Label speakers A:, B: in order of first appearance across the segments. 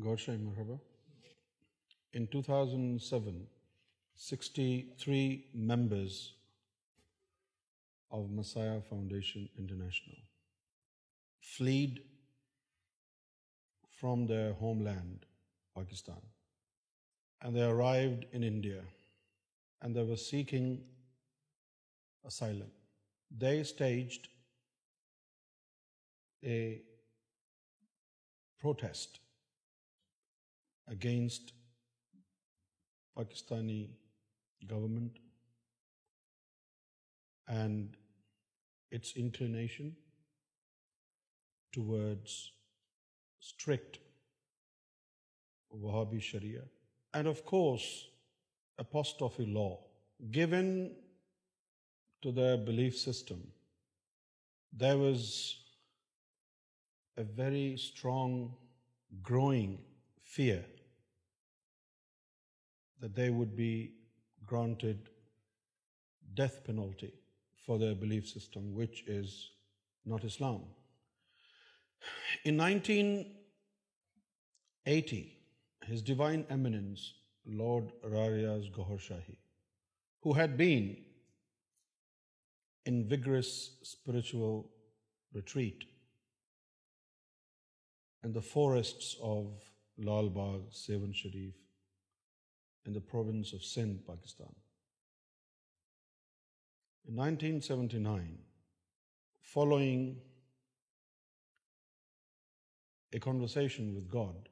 A: Godshay Marhaba. In 2007, 63 members of Messiah Foundation International fled from their homeland, Pakistan, and they arrived in India, and they were seeking asylum. They staged a protest against Pakistani government and its inclination towards strict Wahhabi Sharia, and of course apostrophe law given to their belief system. There was a very strong growing fear the they would be granted death penalty for the belief system which is not Islam in nineteen eighty has divine Emmons lord را ریاج گوہر شاہی hood been ingress spiritual retreat and the forest of Lal Bagh seven شریف س Sindh Pakistan nineteen seventy nine following a conversation with God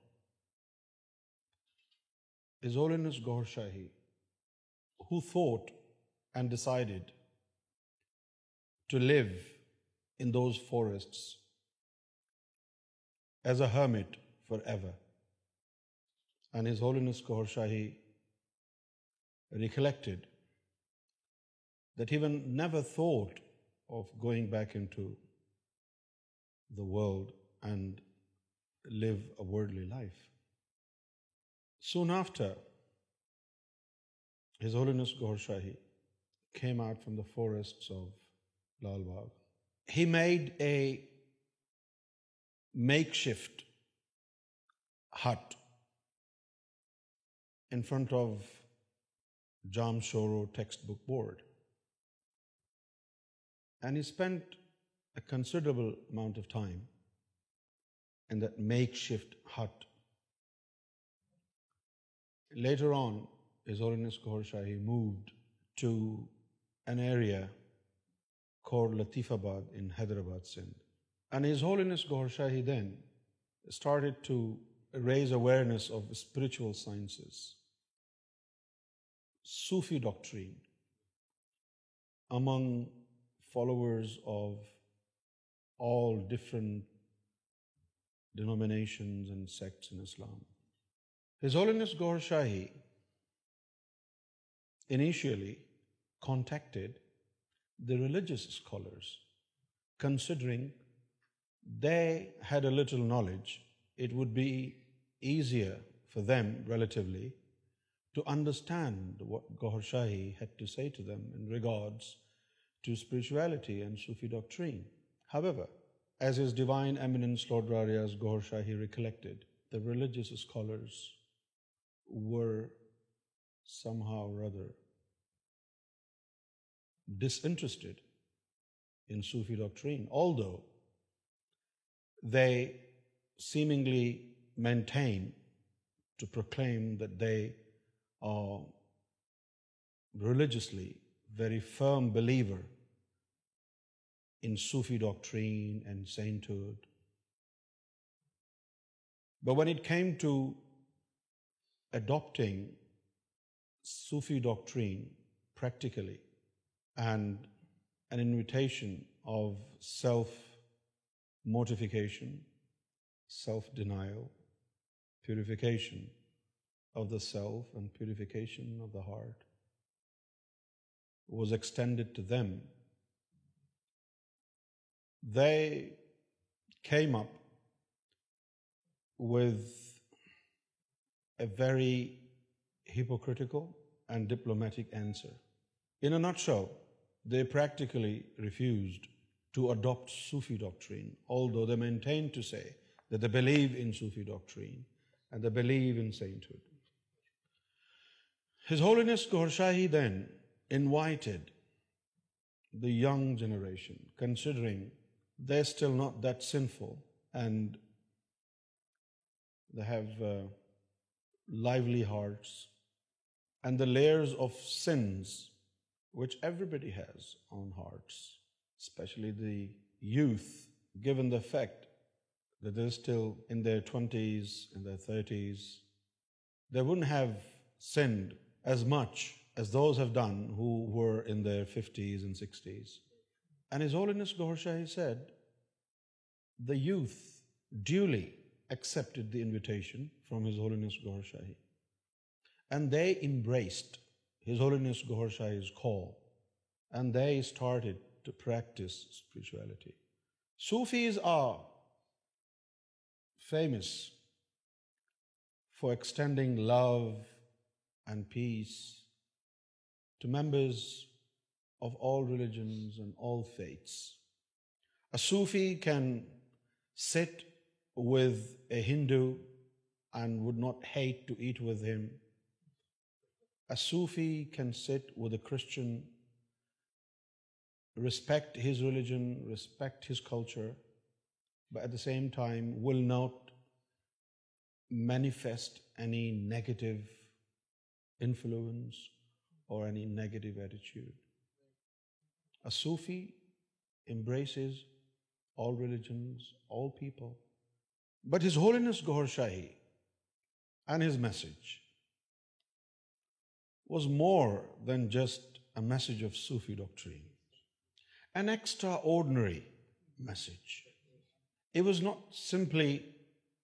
A: is ہول انس گہرشاہی ہو fort and decide to leave in those forest as a مٹ for ever and his ہول انس Gohar Shahi recollected that he even never thought of going back into the world and live a worldly life. Soon after, His Holiness Gaur Shahi came out from the forests of Lal Bagh. He made a makeshift hut in front of Jamshoro textbook board. And he spent a considerable amount of time in that makeshift hut. Later on, His Holiness Kohor Shahi moved to an area called Latifabad in Hyderabad, Sindh. And His Holiness Kohor Shahi then started to raise awareness of spiritual sciences. Sufi doctrine among followers of all different denominations and sects in Islam. His Holiness Gaur Shahi initially contacted the religious scholars, considering they had a little knowledge, it would be easier for them, relatively, to understand what Gohar Shahid cite record to spirituality doctrine as is divine am answer Shahi recollected religious scholars were some how rather distrusted in doctrine all the they seemingly maintain to پرم they or religiously very firm believer in Sufi doctrine and sainthood. But when it came to adopting Sufi doctrine practically and an invitation of self-mortification, self-denial, purification, of the self and purification of the heart was extended to them this a very hypocritical and diplomatic answer in a nutshell they practically refused to adopt Sufi doctrine maintain doctrine his holiness کو ہرشاہی then united the young generation considering the still not that سنفو and the have لائفلی hearts and the lures of sins what everybody has on hearts especially the youth give in the fact the this still in the twenties in the thirties they view sinned as much as those have done who were in their 50s and 60s. And His Holiness Ghaur Shahi said, the youth duly accepted the invitation from His Holiness Ghaur Shahi. And they embraced His Holiness Ghaur Shahi's call. And they started to practice spirituality. Sufis are famous for extending love and peace to members of all religions and all faiths. A Sufi can sit with a Hindu and would not hate to eat with him. A Sufi can sit with a Christian, respect his religion, respect his culture, but at the same time will not manifest any negative influence, or any negative attitude. A Sufi embraces all religions, all people, but His Holiness Gohar Shahi and his message was more than just a message of Sufi doctrine, an extraordinary message. It was not simply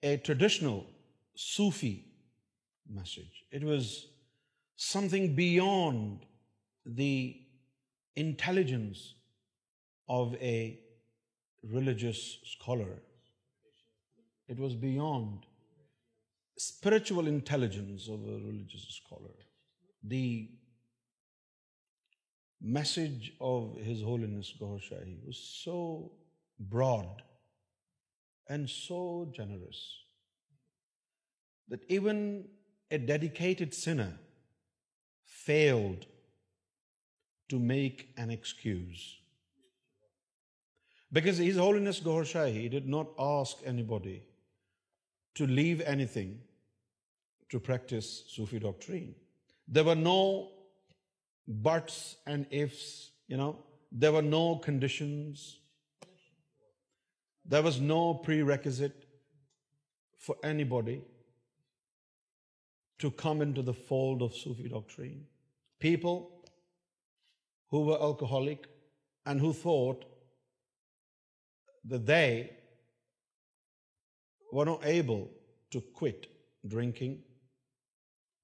A: a traditional Sufi message. It was something beyond the intelligence of a religious scholar. It was beyond spiritual intelligence of a religious scholar. The message of His Holiness Gaur Shahi was so broad and so generous that even a dedicated sinner failed to make an excuse. Because His Holiness Gohar Shahi did not ask anybody to leave anything to practice Sufi doctrine. There were no buts and ifs, There were no conditions. There was no prerequisite for anybody to come into the fold of Sufi doctrine people who were alcoholic and who thought that they were not able to quit drinking.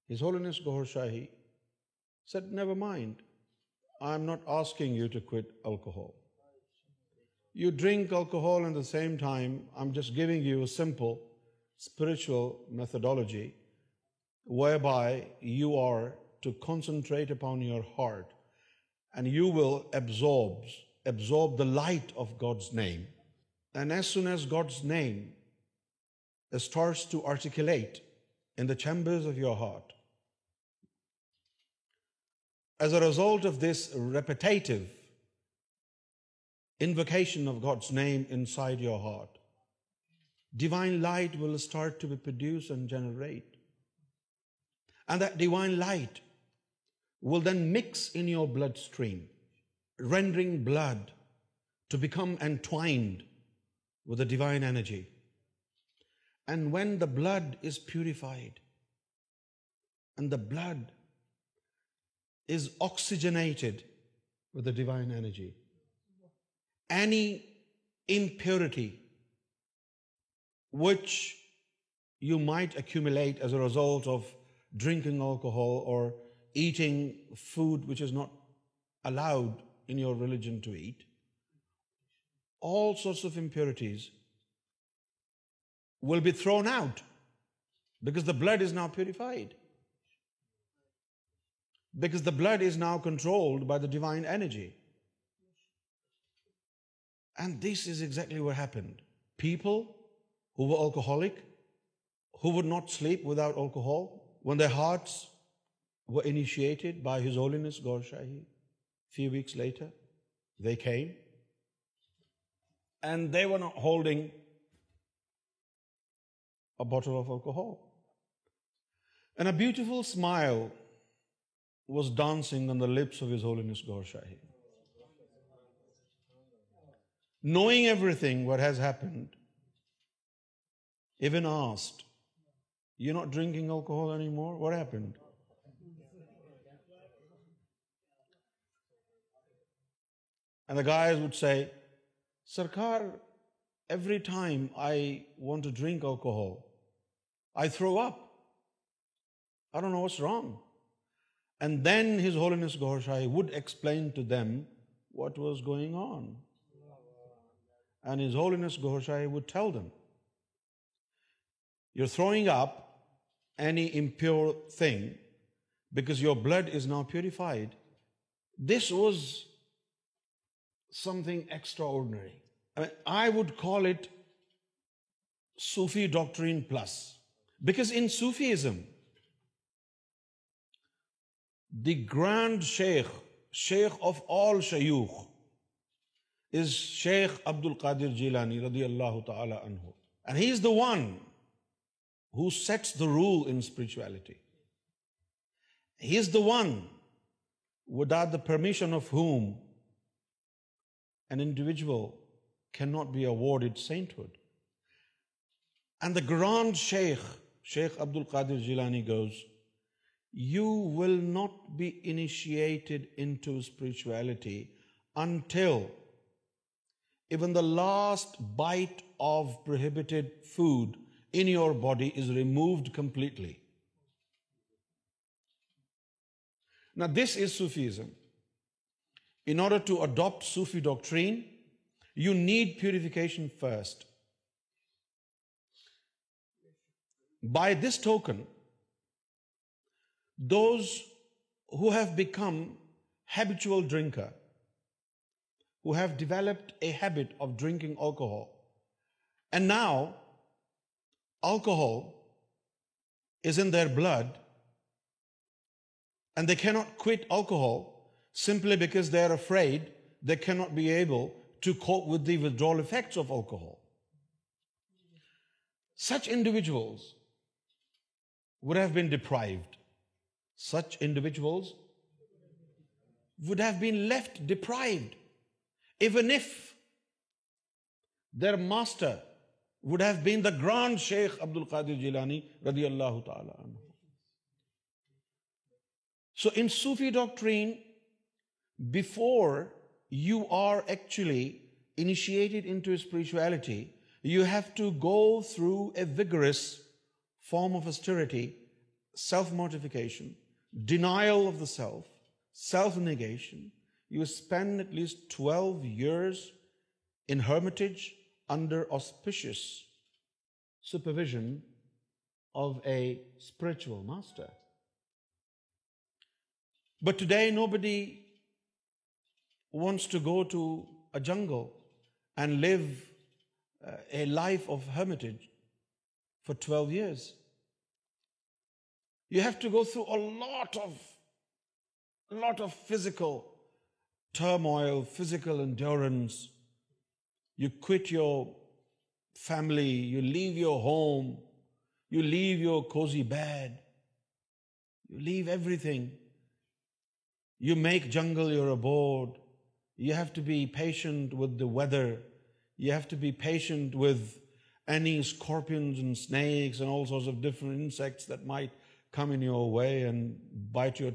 A: His Holiness Ghaur Shahi said, never mind, I'm not asking you to quit alcohol. You drink alcohol and at the same time, I'm just giving you a simple spiritual methodology whereby you are light off and as of this rape انکیشن light will then mix in your bloodstream, rendering blood to become entwined with the divine energy. And when the blood is purified and the blood is oxygenated with the divine energy, any impurity which you might accumulate as a result of drinking alcohol or eating food which is not allowed in your religion to eat, all sorts of impurities will be thrown out because the blood is now purified. Because the blood is now controlled by the divine energy. And this is exactly what happened. People who were alcoholic, who would not sleep without alcohol, when their hearts گوری few ویكسالفل smile was dance office گوری knowing every thing وٹنڈ even asked you not drink more وٹنڈ and the guys would say sarkar every time I want to drink او کو I throw upon was wrong and then his holiness Gohar Shahi would explain to them what was going on and his holiness you throwing up any impure thing because your blood is now purified this was some thing extraordinary I would call it Sufi doctrine in plus back انفیزم the grand sheikh sheikh of آل شیوخل قادر جیلانی ردی اللہ تعالی is the one who sets the rule انچویلٹی he is the one without the permission of whom an individual cannot be awarded sainthood. And the grand Shaykh, Shaykh Abdul Qadir Jilani, goes, you will not be initiated into spirituality until even the last bite of prohibited food in your body is removed completely. Now, this is Sufism in order to adopt Sufi doctrine, you need purification first. By this token, those who have become habitual drinker, who have developed a habit of drinking alcohol, and now alcohol is in their blood, and they cannot quit alcohol, simply because they are add they have been left deprived even if their master would have been the grand Sheikh Abdul Qadir Jilani ردی اللہ تعالی so in Sufi doctrine before you are actually initiated into spirituality, you have to go through a vigorous form of austerity, self-mortification, denial of the self, self-negation. You spend at least 12 years in hermitage under auspicious supervision of a spiritual master. But today nobody wants to go to a jungle and live uh, a life of hermitage for 12 years. You have to go through a lot of physical turmoil, physical endurance. You quit your family, you leave your home, you leave your cozy bed, you leave everything. You make jungle your abode. You have to be patient with the weather. You have to be patient with any scorpions and snakes and all sorts of different insects that might come in your way and bite your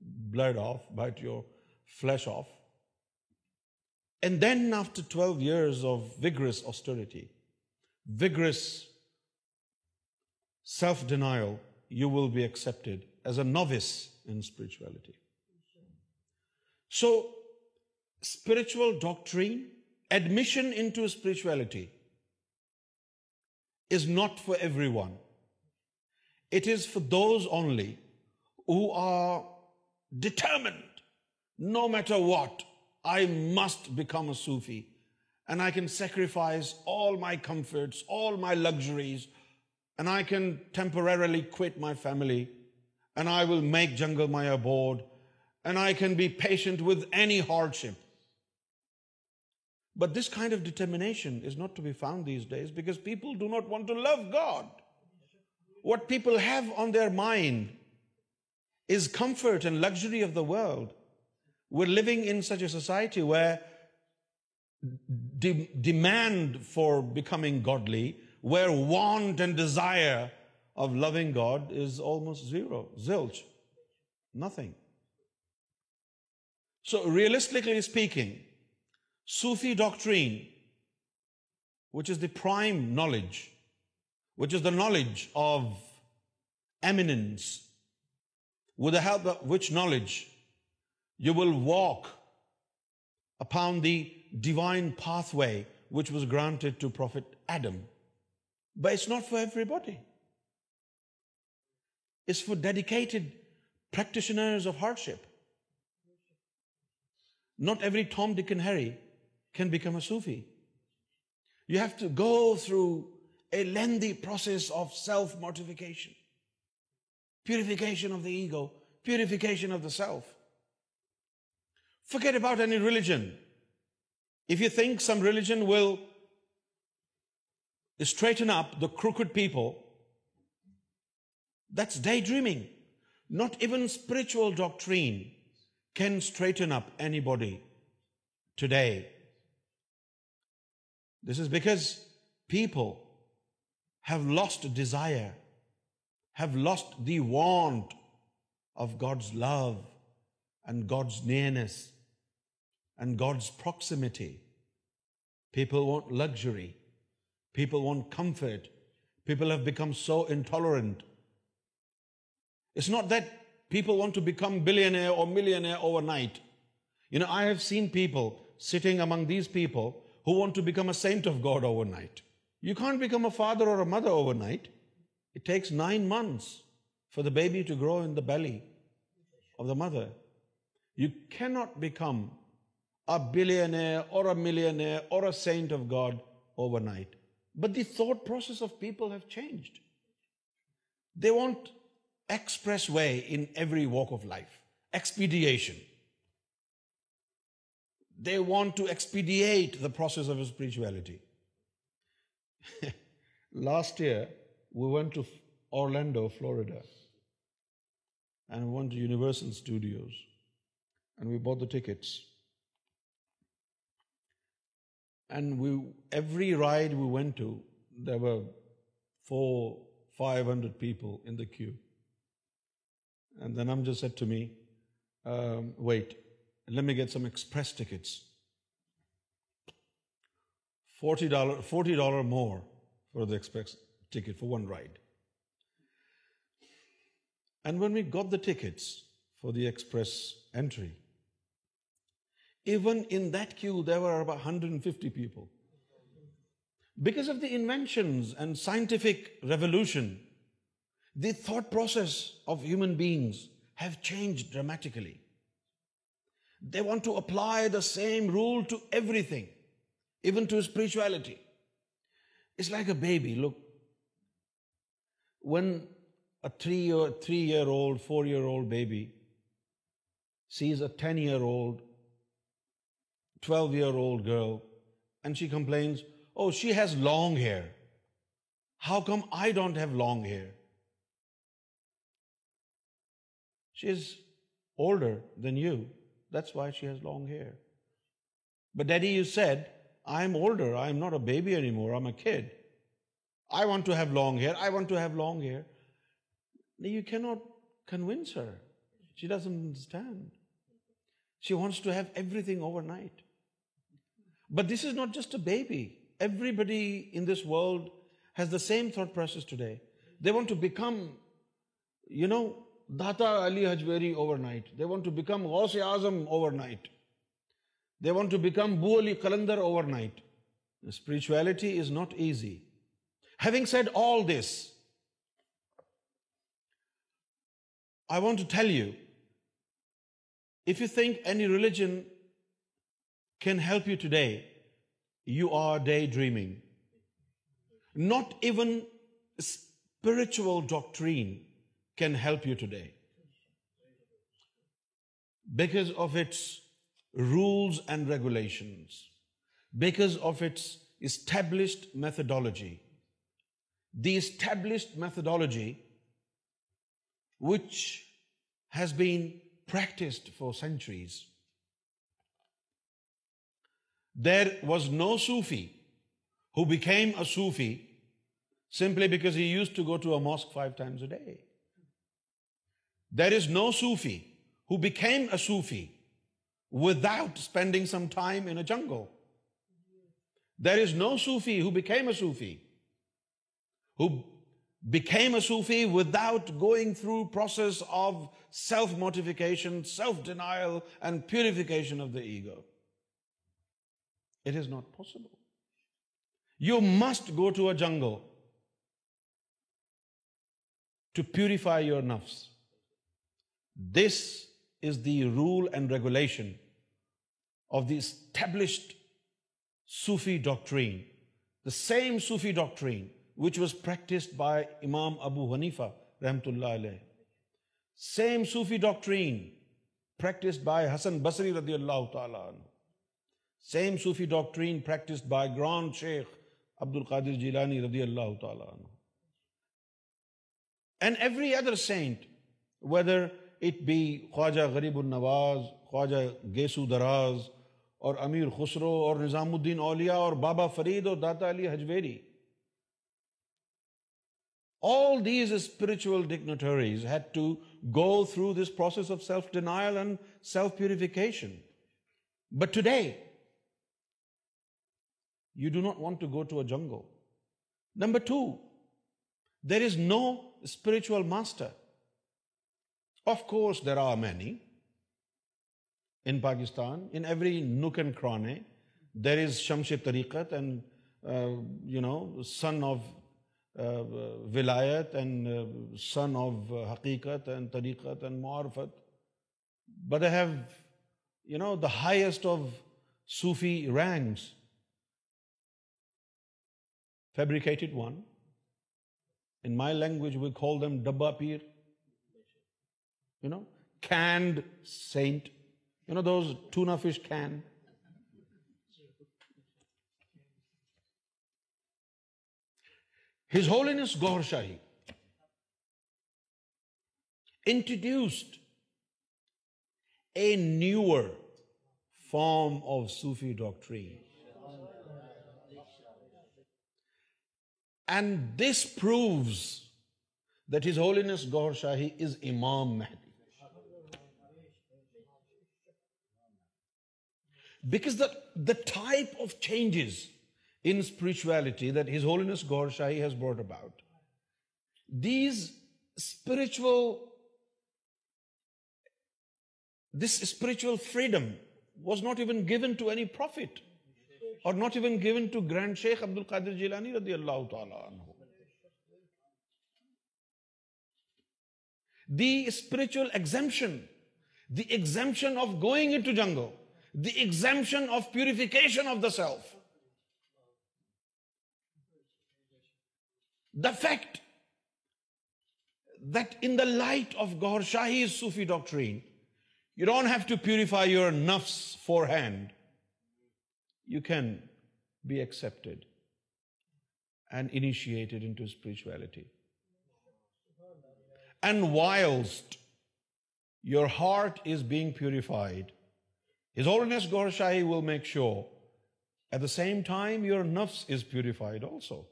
A: blood off, bite your flesh off. And then after 12 years of vigorous austerity, vigorous self-denial, you will be accepted as a novice in spirituality. So spiritual doctrine, admission into spirituality, is not for everyone. It is for those only who are determined, no matter what, I must become a Sufi, and I can sacrifice all my comforts, all my luxuries, and I can temporarily quit my family, and I will make Jangal Maya board, and I can be patient with any hardship. But this kind of determination is not to be found these days because people do not want to love God. What people have on their mind is comfort and luxury of the world. We're living in such a society where demand for becoming godly, where want and desire of loving God is almost zero, zilch, nothing. So realistically speaking, Sufi doctrine, which is the prime knowledge, which is the knowledge of eminence, with the help of which knowledge you will walk upon the divine pathway which was granted to Prophet Adam. But it's not for everybody. It's for dedicated practitioners of hardship. Not every Tom, Dick and Harry can become a Sufi. You have to go through a lengthy process of self-mortification, purification of the ego, purification of the self. Forget about any religion. If you think some religion will straighten up the crooked people, that's daydreaming. Not even spiritual doctrine can straighten up anybody today. This is because people have lost desire, have lost the want of God's love and God's nearness and God's proximity. People want luxury. People want comfort. People have become so intolerant. It's not that people want to become billionaire or millionaire overnight. You know, I have seen people sitting among these people saint of God overnight you can't become father or mother overnight nine months for the baby to grow the belly of the mother you can't become night but these people way walk of life expedition they want to process of spirituality last year we went to Orlando Florida Universal Studios and we went to the four five hundred people in the the نم جو said to me wait Let me get some express tickets. $40 more for the express ticket for one ride. And when we got the tickets for the express entry, even in that queue, there were about 150 people. Because of the inventions and scientific revolution, the thought process of human beings have changed dramatically. They want to apply the same rule to everything, even to spirituality. It's like a baby. Look, when a three-year-old, 4-year-old baby sees a 10-year-old, 12-year-old girl, and she complains, "Oh, she has long hair. How come I don't have long hair?" She's older than you. Same thought process today they want to become you know Data Ali Hujwiri overnight they want to become Ghaus Azam overnight they want to become Bu Ali Qalandar overnight spirituality is not easy having said all this I want to tell you if you think any religion can help you today you are daydreaming not even spiritual doctrine can help you today. Because of its rules and regulations, because of its established methodology, the established methodology which has been practiced for centuries. There was no Sufi who became a Sufi simply because he used to go to a mosque 5 times a day. There is no Sufi who became a Sufi without spending some time in a jungle. There is no Sufi who became a Sufi, without going through process of self-mortification, self-denial, and purification of the ego. It is not possible. You must go to a jungle to purify your nafs. This is the rule and regulation of the established Sufi doctrine the same Sufi practised by Imam Abu Hanifa اللہ علیہ same رحمتہ doctrine practised by Hasan Basri رضی اللہ تعالیٰ عنہ same Sufi doctrine practised by grand Sheikh Abdul Qadir Jilani رضی اللہ تعالیٰ عنہ and every other saint whether it be Khwaja Gharib Nawaz Khwaja گیسو دراز اور امیر خسرو اور نظام الدین اولیاء or Baba Farid or Data Ali Hujwiri all these spiritual dignitaries had to go through this process of self denial and self purification but today you do not want to go to a jungle number two there is no spiritual master of course there are many in Pakistan in every nook and corner there is Shams tariqat and you know son of wilayat and son of haqiqat and tariqat and marifat but I have you know the highest of Sufi ranks fabricated one in my language we call them dabba pir you know canned saint you know those tuna fish can his holiness Gohar Shahi introduced a newer form of Sufi doctrine and this proves that his holiness Gohar Shahi is Imam Mahdi because the the type of changes in spirituality that his holiness Gohar Shahi has brought about these spiritual this spiritual freedom was not even given to any prophet or not even given to grand Sheikh Abdul Qadir Jilani رضی اللہ تعالی عنہ the spiritual exemption the exemption of going into jungle the exemption of purification of the self. The fact that in the light of Ghaur-Shahi Sufi doctrine, you don't have to purify your nafs forehand. You can be accepted and initiated into spirituality. And whilst your heart is being purified, Gohar Shahi will make sure at the same time your nafs is purified also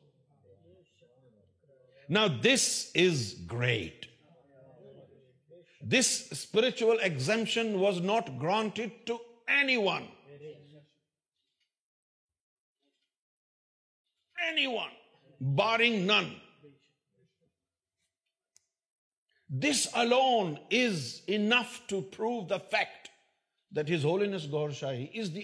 A: نا this is great this spiritual exemption was not granted to any one any one barring none this else enough to prove the fact Mahdi and this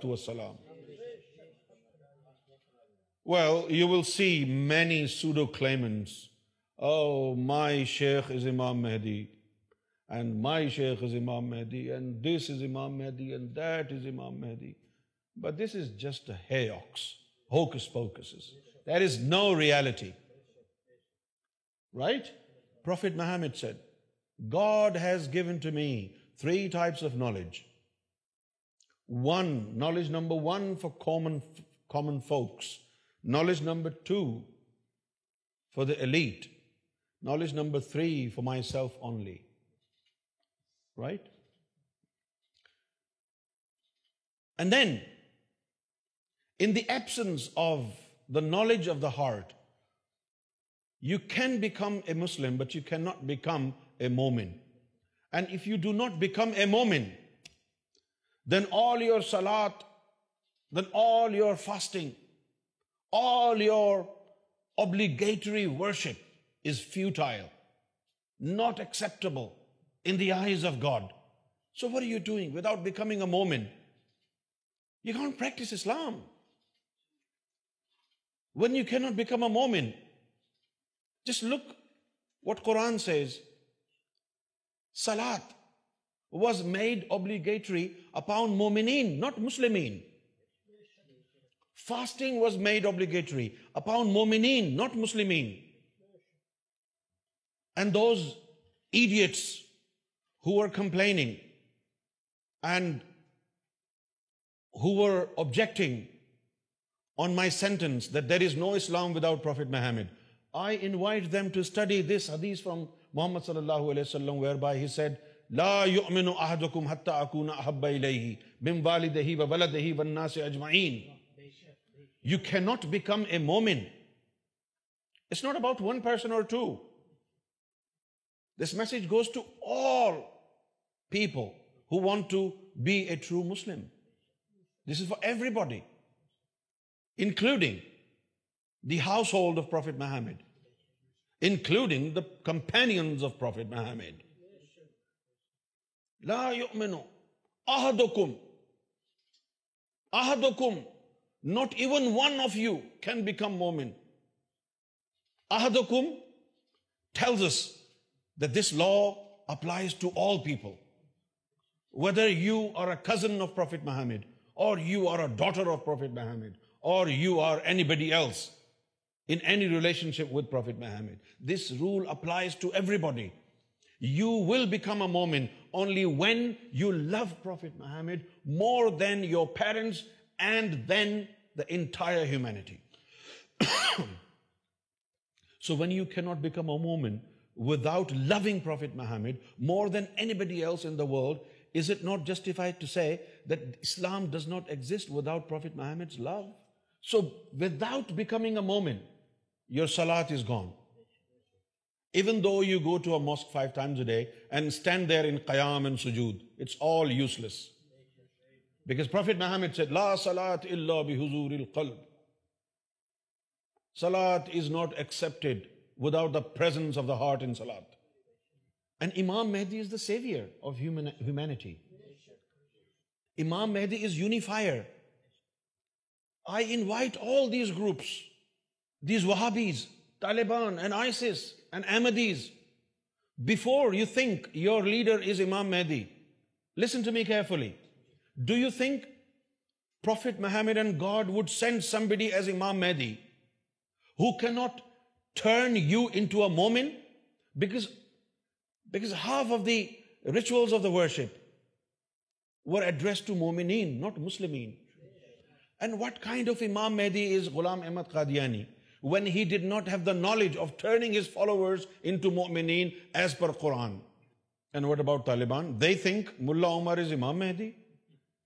A: is Imam Mahdi and does Imam Mahdi but this is just is no reality right prophet Muhammad said God has given to me three types of knowledge. One, knowledge number one for common folks. Knowledge number two for the elite. Knowledge number three for myself only. Right? And then, in the absence of the knowledge of the heart, you can become a Muslim, but you cannot become momin and if you do not become a momin then all your salat then all your fasting all your worship is futile not in the eyes of God so what you doing without becoming a momin you can't practice Islam when you کی not become a momin just look what Quran says salat was made obligatory upon momineen not Muslim fasting was made obligatory upon momineen not Muslim and those idiots who are complaining and who are objecting on my sentence that there is no Islam without prophet Muhammad I invite them to study this ادیس from Muhammad صلی اللہ علیہ a true Muslim this is for everybody including the household of prophet Muhammad including the companion of prophet ما حم لینو آم آ کم not even one of you can become momin آ کم ٹھیک law applies to all people whether you are a cousin of prophet Muhammad or you are a daughter of prophet Muhammad or you are anybody else in any relationship with Prophet Muhammad. This rule applies to everybody. You will become a Mu'min only when you love Prophet Muhammad more than your parents and then the entire humanity. So when you cannot become a Mu'min without loving Prophet Muhammad more than anybody else in the world, is it not justified to say that Islam does not exist without Prophet Muhammad's love? So without becoming a Mu'min, salat is gone even though you go to a mosque five stand there qiyam and sujood salat is not accept without the of the heart and Imam Mahdi is the saviour humanity Imam Mahdi is unifier I invite all these groups Wahhabis Taliban and ice Andes before you think your لیڈرفلی do you think prophet Muhammad God would send somebody who can not turn you in مومنز half of the ریچو worship were address مومی not Muslim what kind of Imam Mahdi is Ghulam Ahmad Qadiani when he Wade not have the knowledge of turning his in to momineen as per Quran and about Taliban they think Mullah Omar is امام مہدی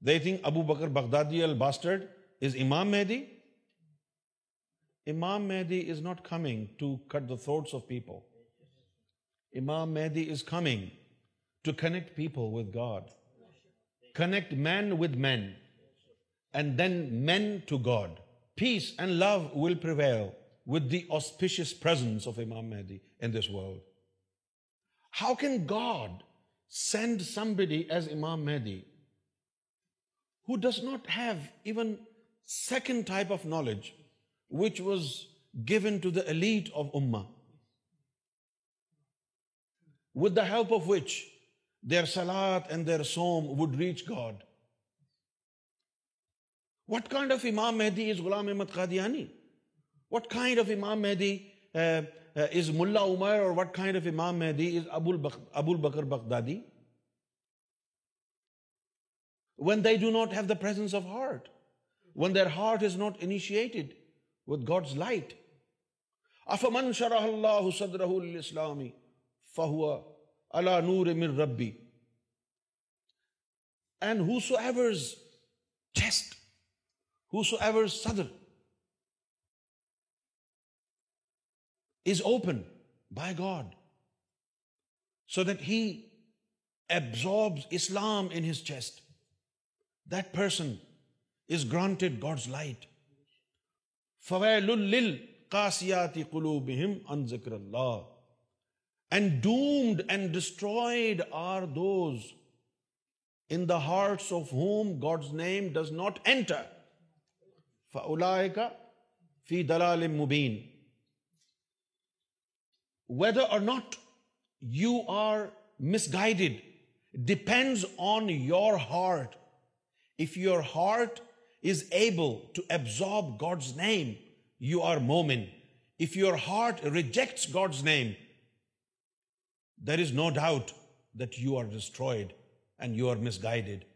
A: they think Abu Bakr Baghdadi الباسٹرڈ is Imam Mahdi Imam Mahdi is not coming to cut the of people Imam Mahdi is coming to connect people with God connect man with man and then man to God peace and love will پرو آسپیش purse of Imam Mahdi in this world how can God send somebody as Imam Mahdi who does not have even second type of knowledge which was given to that of اما with داپ of which their salat and their saum would reach God what kind of Imam Mahdi is Ghulam Ahmad کا دیا what kind of امام مہدی از ملا عمر اور what kind of of Imam Mahdi is is Abu Bakr Baghdadi when when they do not not have the presence heart heart there initiated with God's light من شرح اللہ صدر فہو نور ربی and who who so so ever's chest is open by God so that he absorb Islam in his chest that person is granted God's light foil کاسیاتی ذکر اللہ and doomed and destroyed are those in the hearts of whom God's name does not enter کا فی دلال مبین whether or not you are misguided depends on your heart. If your heart is able to absorb God's name, you are mu'min. If your heart rejects God's name, there is no doubt that you are destroyed and you are misguided.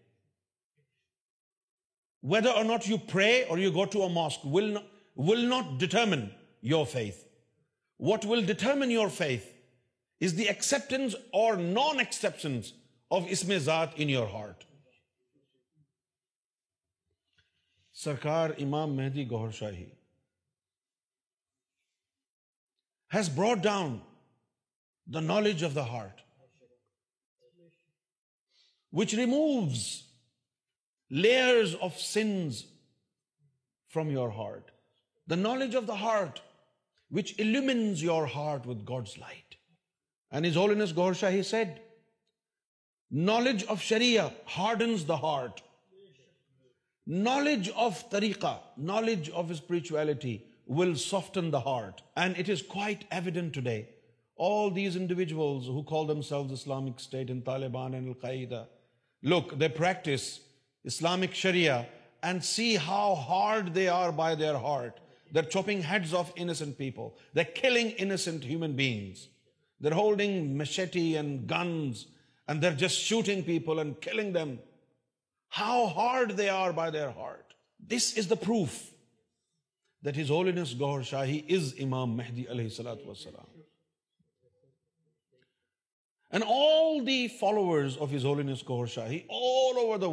A: Whether or not you pray or you go to a mosque will not determine your faith. What will determine your faith is the acceptance or non acceptance of اس میں ذات in your heart سرکار Imam Mahdi Gohar Shahi has brought down the knowledge of the heart which removes layers of sins from your heart the knowledge of the heart which illumines your heart with God's light and his holiness Gohar Shahi said knowledge of Shreya hardens the heart knowledge of طریقہ knowledge of spirituality will soften the heart and it is quite evident today all these individuals who call themselves Islamic State in Taliban and al Qaeda look they practice Islamic sharia and see how hard they are by their heart chopping hadn't پیپلنٹ ہیومنگ امام مہدی علیہ السلات واہلڈ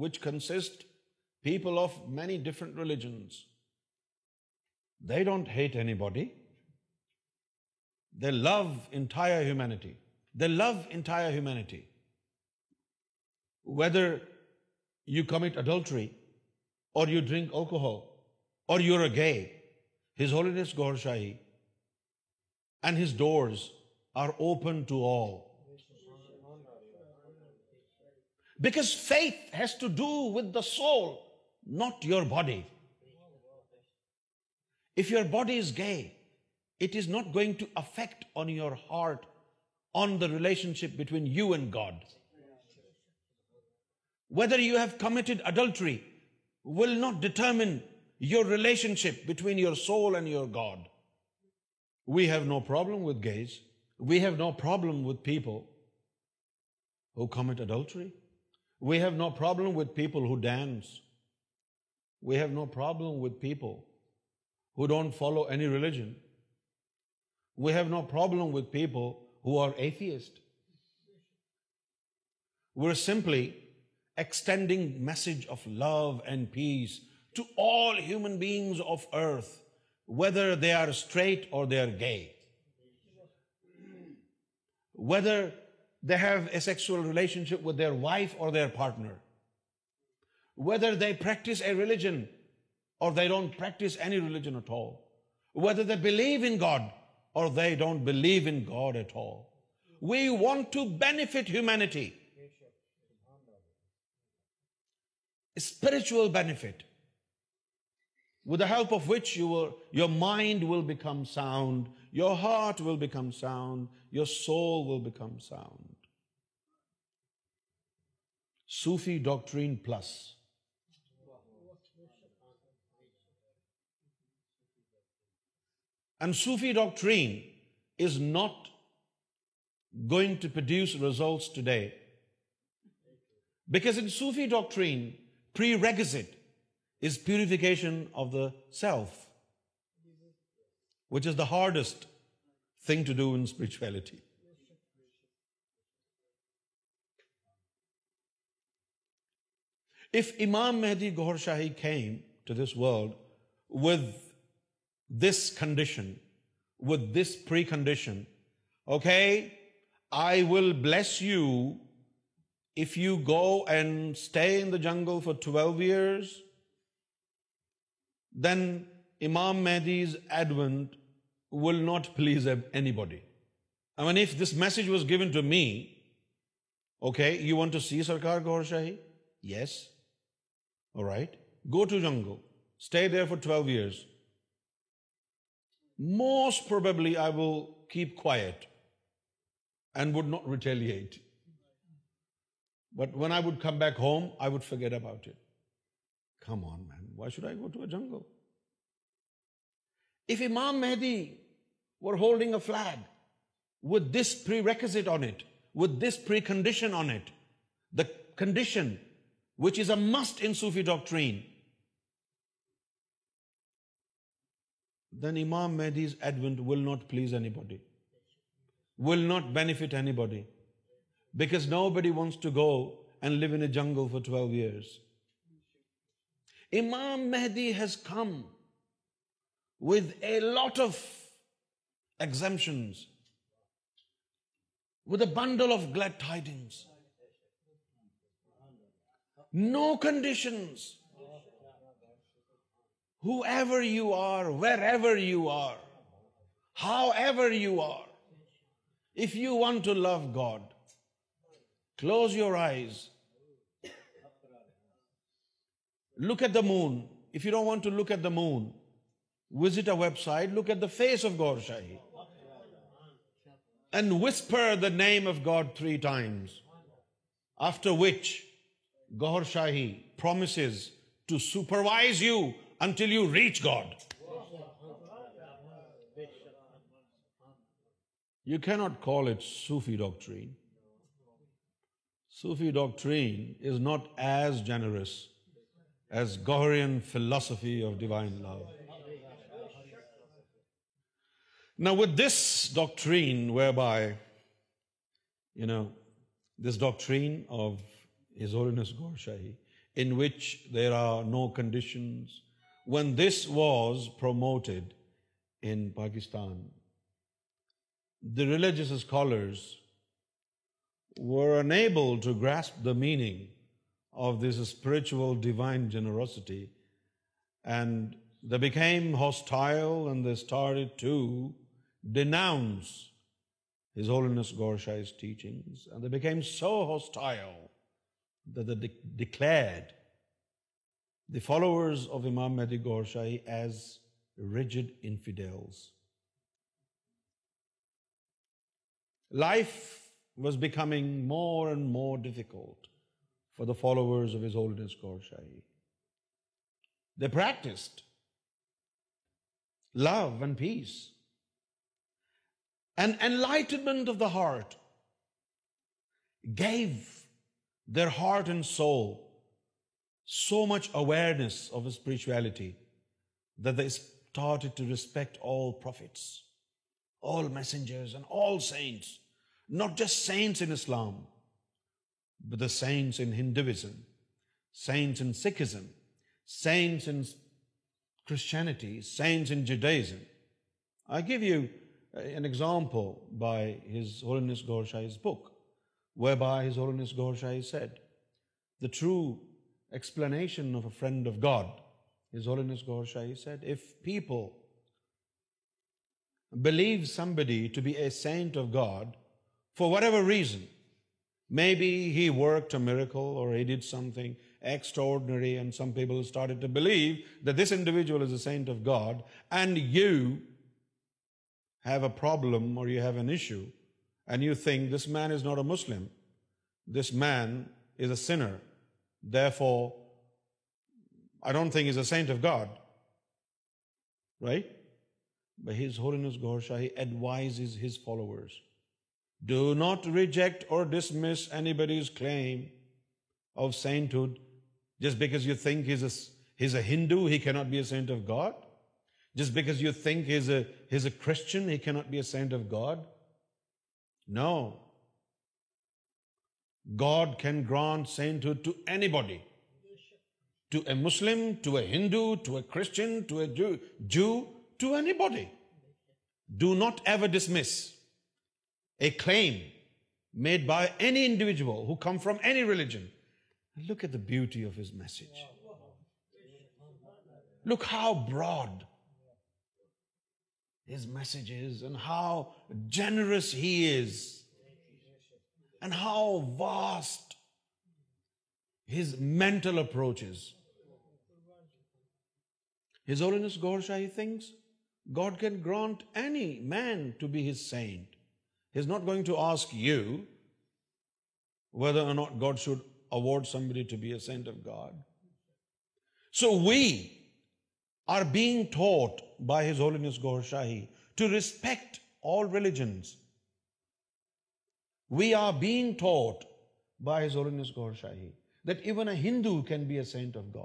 A: which consist people of many different religion They don't hate anybody. They love entire humanity. They love entire humanity. Whether you commit adultery, or you drink alcohol, or you're a gay, His Holiness Gaur Shahi and his doors are open to all. Because faith has to do with the soul, not your body. If your body is gay, it is not going to affect on your heart, on the relationship between you and God. Whether you have committed adultery will not determine your relationship between your soul and your God. We have no problem with gays. We have no problem with people who commit adultery. We have no problem with people who dance. We have no problem with people who don't follow any religion. We have no problem with people who are atheist. We're simply extending message of love and peace to all human beings of earth, whether they are straight or they are gay, whether they have a sexual relationship with their wife or their partner, whether they practice a religion or they don't practice any religion at all. Whether they believe in God or they don't believe in God at all. We want to benefit humanity. Spiritual benefit, with the help of which your mind will become sound, your heart will become sound, your soul will become sound. Sufi doctrine plus. And Sufi doctrine is not going to produce results today. Because in Sufi doctrine, prerequisite is purification of the self, which is the hardest thing to do in spirituality. If Imam Mehdi Gohar Shahi came to this world with this condition, with this precondition, okay, I will bless you if you go and stay in the jungle for 12 years, then Imam Mahdi's advent will not please anybody. I mean, if this message was given to me, okay, you want to see Sarkar Gaur Shahi? Yes. All right. Go to jungle. Stay there for 12 years most probably I will keep quiet and would not retaliate. But when I would come back home, I would forget about it. Come on, man. Why should I go to a jungle? If Imam Mahdi were holding a flag with this prerequisite on it, with this precondition on it, the condition which is a must in Sufi doctrine, then Imam Mahdi's advent will not please anybody, will not benefit anybody, because nobody wants to go and live in a jungle for 12 years. Imam Mahdi has come with a lot of exemptions, with a bundle of glad tidings, no conditions. Whoever you are, wherever you are, however you are, if you want to love God, close your eyes. Look at the moon. If you don't want to look at the moon, visit a website, look at the face of Gaur Shahi and whisper the name of God 3 times. After which, Gaur Shahi promises to supervise you until you reach God. You cannot call it Sufi doctrine. Sufi doctrine is not as generous as Gahrian philosophy of divine love. Now with this doctrine whereby, this doctrine of His Holiness Gaur Shahi, in which there are no conditions, when this was promoted in Pakistan, the religious scholars were unable to grasp the meaning of this spiritual divine generosity, and they became hostile and they started to denounce His Holiness Gaur Shah's teachings, and they became so hostile that they declared the followers of Imam Mehdi Ghorshai as rigid infidels. Life was becoming more and more difficult for the followers of His Holiness Ghorshai. They practiced love and peace, an enlightenment of the heart, gave their heart and soul so much awareness of spirituality the that to respects not just Hinduism Sikhism science Christianity بائیز book we بائیز the true explanation of a friend of God, His Holiness Gaur Shahi said, if people believe somebody to be a saint of God for whatever reason, maybe he worked a miracle or he did something extraordinary, and some people started to believe that this individual is a saint of God, and you have a problem or you have an issue and you think this man is not a Muslim, this man is a sinner, Therefore, I don't think he's a saint of God, right? But His Holiness Gaur Shahi advises his followers, do not reject or dismiss anybody's claim of sainthood just because you think he's a Hindu, he cannot be a saint of God. Just because you think he's a Christian, he cannot be a saint of God. No, God can grant sainthood to anybody, to a Muslim, to a Hindu, to a Christian, to a Jew, to anybody. Do not ever dismiss a claim made by any individual who comes from any religion. Look at the beauty of his message. Look how broad his message is and how generous he is and how vast his mental approach is. His Holiness Gaur Shahi thinks God can grant any man to be his saint. He's not going to ask you whether or not God should award somebody to be a saint of God. So we are being taught by His Holiness Gaur Shahi to respect all religions Hindu saint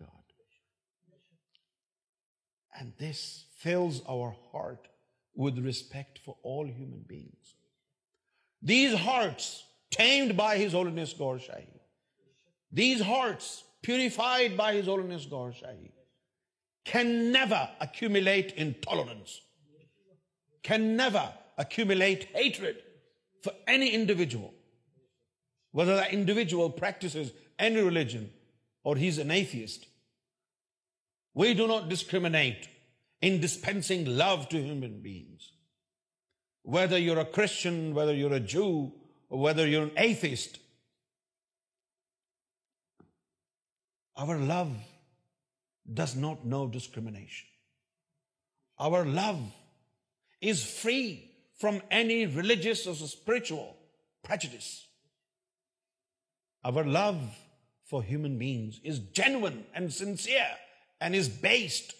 A: god this respect these hearts we do not discriminate in dispensing love to human whether your a Christian whether your whether your an نئی Our love does not know discrimination. Our love is free from any religious or spiritual prejudice. Our love for human beings is genuine and sincere and is based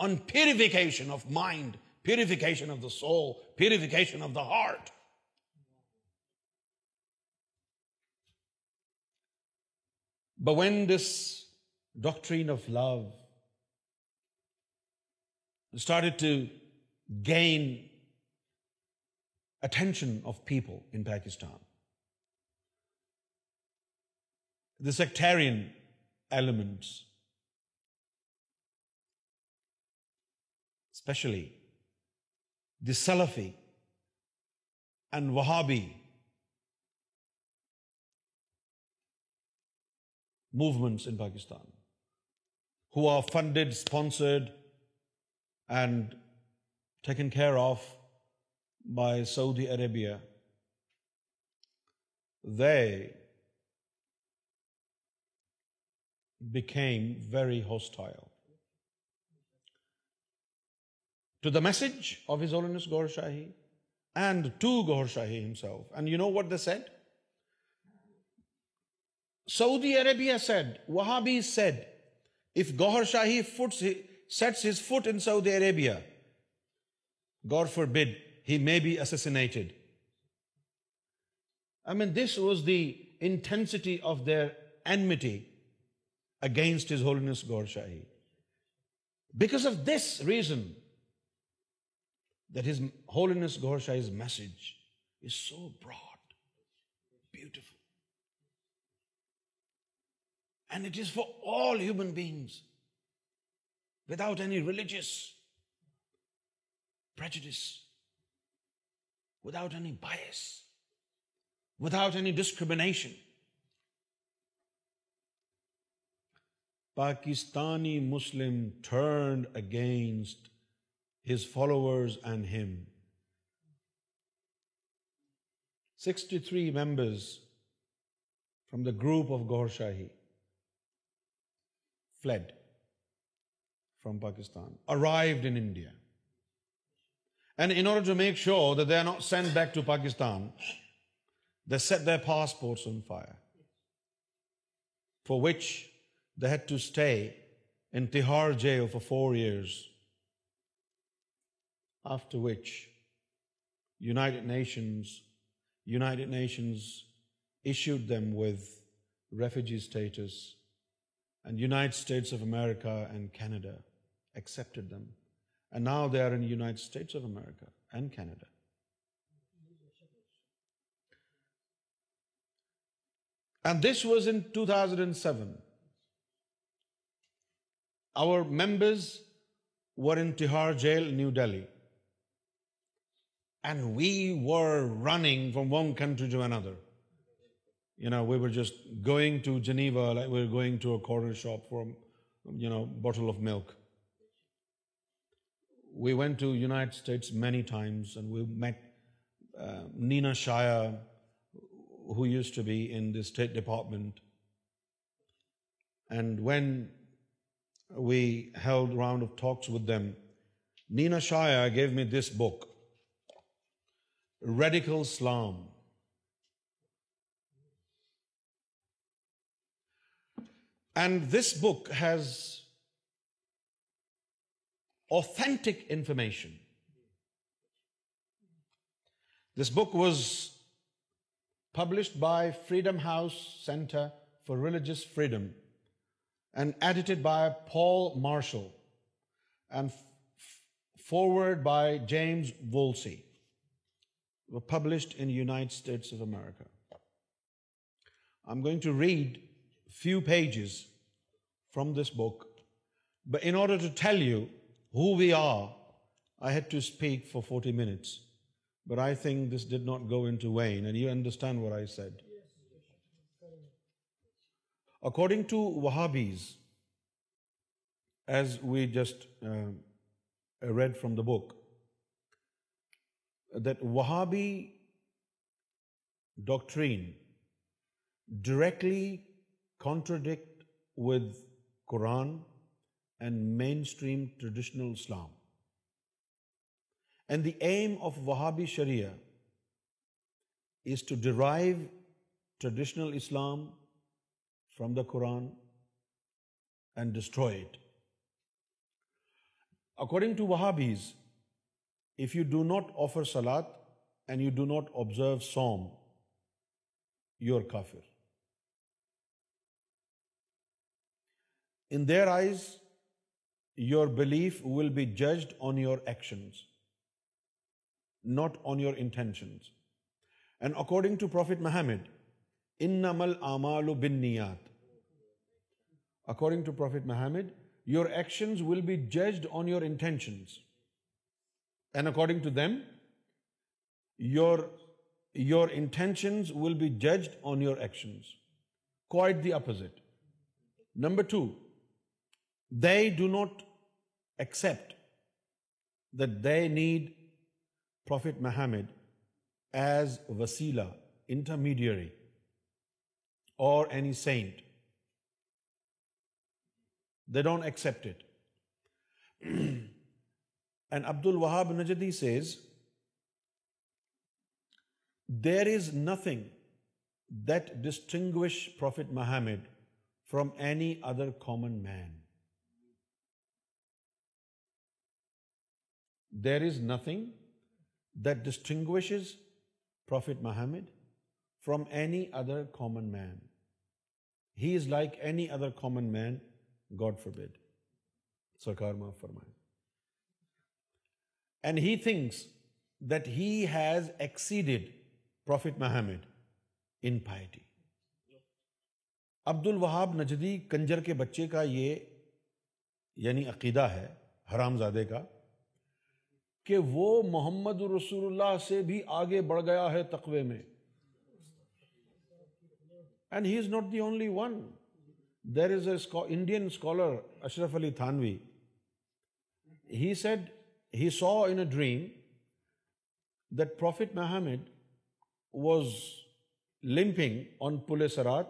A: on purification of mind, purification of the soul, purification of the heart. But when this doctrine of love started to gain attention of people in Pakistan, the sectarian elements, especially the Salafi and Wahhabi movements in Pakistan who are funded sponsored and taken care of by Saudi Arabia they became very hostile to the message of his holiness Gohar Shahi and to Gohar Shahi himself and you know what the said Saudi Arabia said وہاں be said if Gohar Shahi فی sets foot انودی Arabia Gohar for be be S نائٹیڈ this was the intensity of their enmity against his holiness Gohar Shahi because of this reason that is holiness Gohar's message so broad beautiful and it is for all human beings without any religious without any bias without any discrimination Pakistani Muslim turned against his followers and him sixty three members from the group of Gohar Shahi fled from Pakistan, arrived in India. And in order to make sure that they are not sent back to Pakistan, they set their passports on fire, for which they had to stay in Tihar jail for 4 years, after which United Nations issued them with refugee status now and this was end and seven our members were in Tihar jail new Delhi and we were running from one country to another we were just going to Geneva like we were going to a corner shop for, bottle of milk. We went to United States many times, and we met uh, Nina Shaya, who used to be in the State Department. And when we held a round of talks with them, Nina Shaya gave me this book, Radical Islam. And this book has authentic information. This book was published by Freedom House Center for Religious Freedom and edited by Paul Marshall and forward by James Woolsey. Were published in the United States of America. I'm going to read few pages from this book, but in order to tell you who we are, I had to speak for 40 minutes. But I think this did not go into vain, and you understand what I said. According to Wahhabis, as we just uh, read from the book, that Wahhabi doctrine directly contradict with Quran and mainstream traditional Islam. And the aim of Wahhabi Sharia is to derive traditional Islam from the Quran and destroy it. According to Wahhabis, if you do not offer salat and you do not observe Saum, you're kafir. In their eyes your belief will be judged on your actions not on your intentions and according to profit محمد ان نمل بن نیات according to prophet Muhammad your actions will be judged on your intentions and according to them your your intentions will be judged on your actions quite the opposite number two they do not accept that they need prophet Muhammad as وسیلا intermediary or any saint they don't accept it and Abdul Wahhab Najdi says there is nothing that distinguish prophet Muhammad from any other common man there is nothing that ڈسٹنگز profit Muhammad from any other common man he is like any other common man God forbid سرکار معاف فرمائے and he thinks that he has exceeded profit Muhammad in piety Abdul Wahhab نجدی کنجر کے بچے کا یہ یعنی عقیدہ ہے حرام زادے کا کہ وہ محمد رسول اللہ سے بھی آگے بڑھ گیا ہے تقوے میں and he is not the only one there is a Indian scholar Ashraf Ali Thanvi he said he saw in a dream that prophet Muhammad was limping on پلے سرات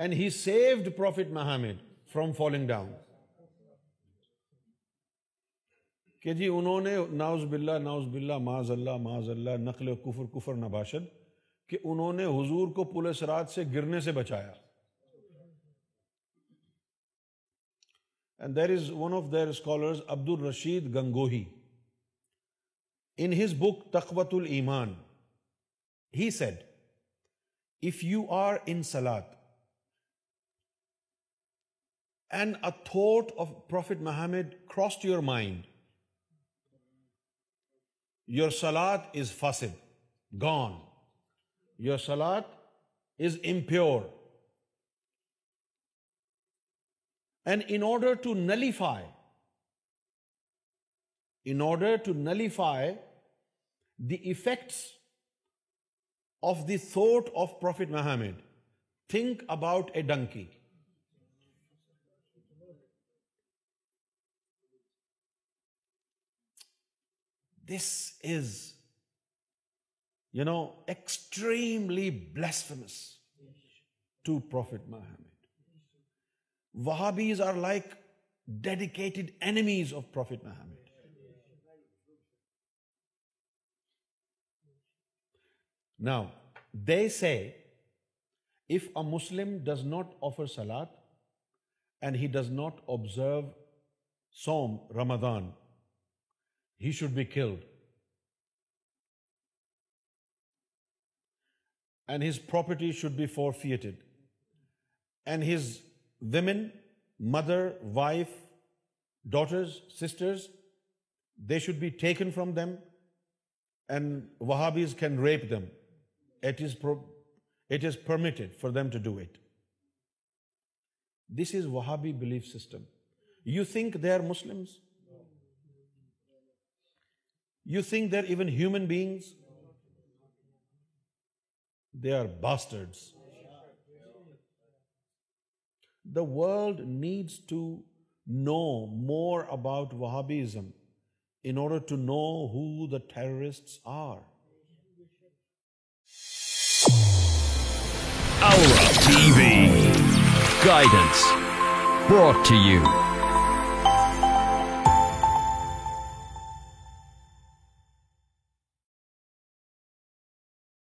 A: and he saved prophet Muhammad from falling down کہ جی انہوں نے ناؤز باللہ ناؤز باللہ معاذ اللہ معاذ اللہ نقل و کفر کفر نباشد کہ انہوں نے حضور کو پولے سرات سے گرنے سے بچایا and there is one of their scholars Abdul Rashid Gangohi in his book Taqwiyat Iman he said if you are in salad and a thought of prophet Muhammad crossed your mind your salat is fasid, gone. Your salat is impure. And in order to nullify the effects of the thought of Prophet Muhammad, think about a donkey. This is, extremely blasphemous to Prophet Muhammad. Wahhabis are like dedicated enemies of Prophet Muhammad. Now, they say, if a Muslim does not offer salat and he does not observe Saum, Ramadan, he should be killed. And his property should be forfeited. And his women, mother, wife, daughters, sisters, they should be taken from them, and Wahhabis can rape them. It is permitted for them to do it. This is Wahhabi belief system. You think they are Muslims? You think they're even human beings? They are bastards. The world needs to know more about Wahhabism in order to know who the terrorists are.
B: Awra TV Guidance, brought to you